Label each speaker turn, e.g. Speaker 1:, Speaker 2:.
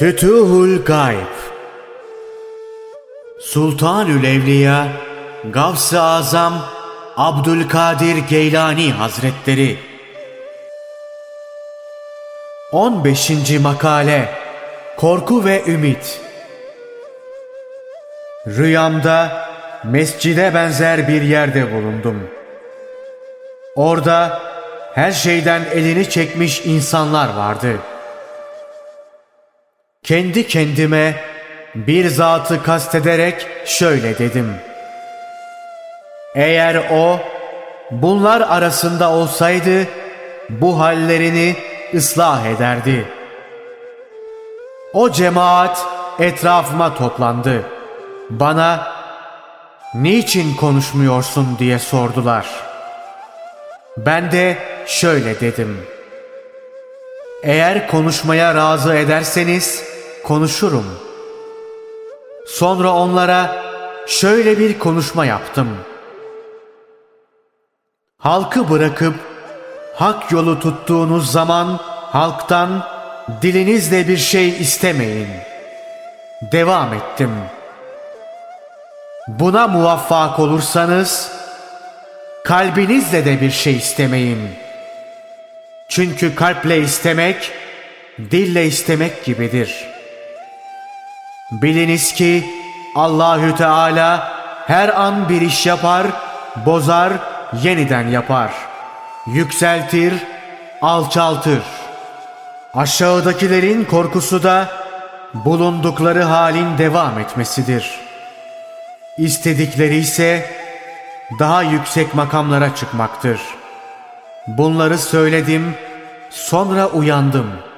Speaker 1: Fütuhul Gayb Sultanül Evliya Gavs-ı Azam Abdülkadir Geylani Hazretleri 15. Makale Korku ve Ümit Rüyamda mescide benzer bir yerde bulundum. Orada her şeyden elini çekmiş insanlar vardı. Kendi kendime bir zatı kastederek şöyle dedim. Eğer o bunlar arasında olsaydı bu hallerini ıslah ederdi. O cemaat etrafıma toplandı. Bana niçin konuşmuyorsun diye sordular. Ben de şöyle dedim. Eğer konuşmaya razı ederseniz konuşurum. Sonra onlara şöyle bir konuşma yaptım. Halkı bırakıp hak yolu tuttuğunuz zaman halktan dilinizle bir şey istemeyin. Devam ettim. Buna muvaffak olursanız kalbinizle de bir şey istemeyin. Çünkü kalple istemek dille istemek gibidir. Biliniz ki Allahü Teala her an bir iş yapar, bozar, yeniden yapar. Yükseltir, alçaltır. Aşağıdakilerin korkusu da bulundukları halin devam etmesidir. İstedikleri ise daha yüksek makamlara çıkmaktır. Bunları söyledim, sonra uyandım.''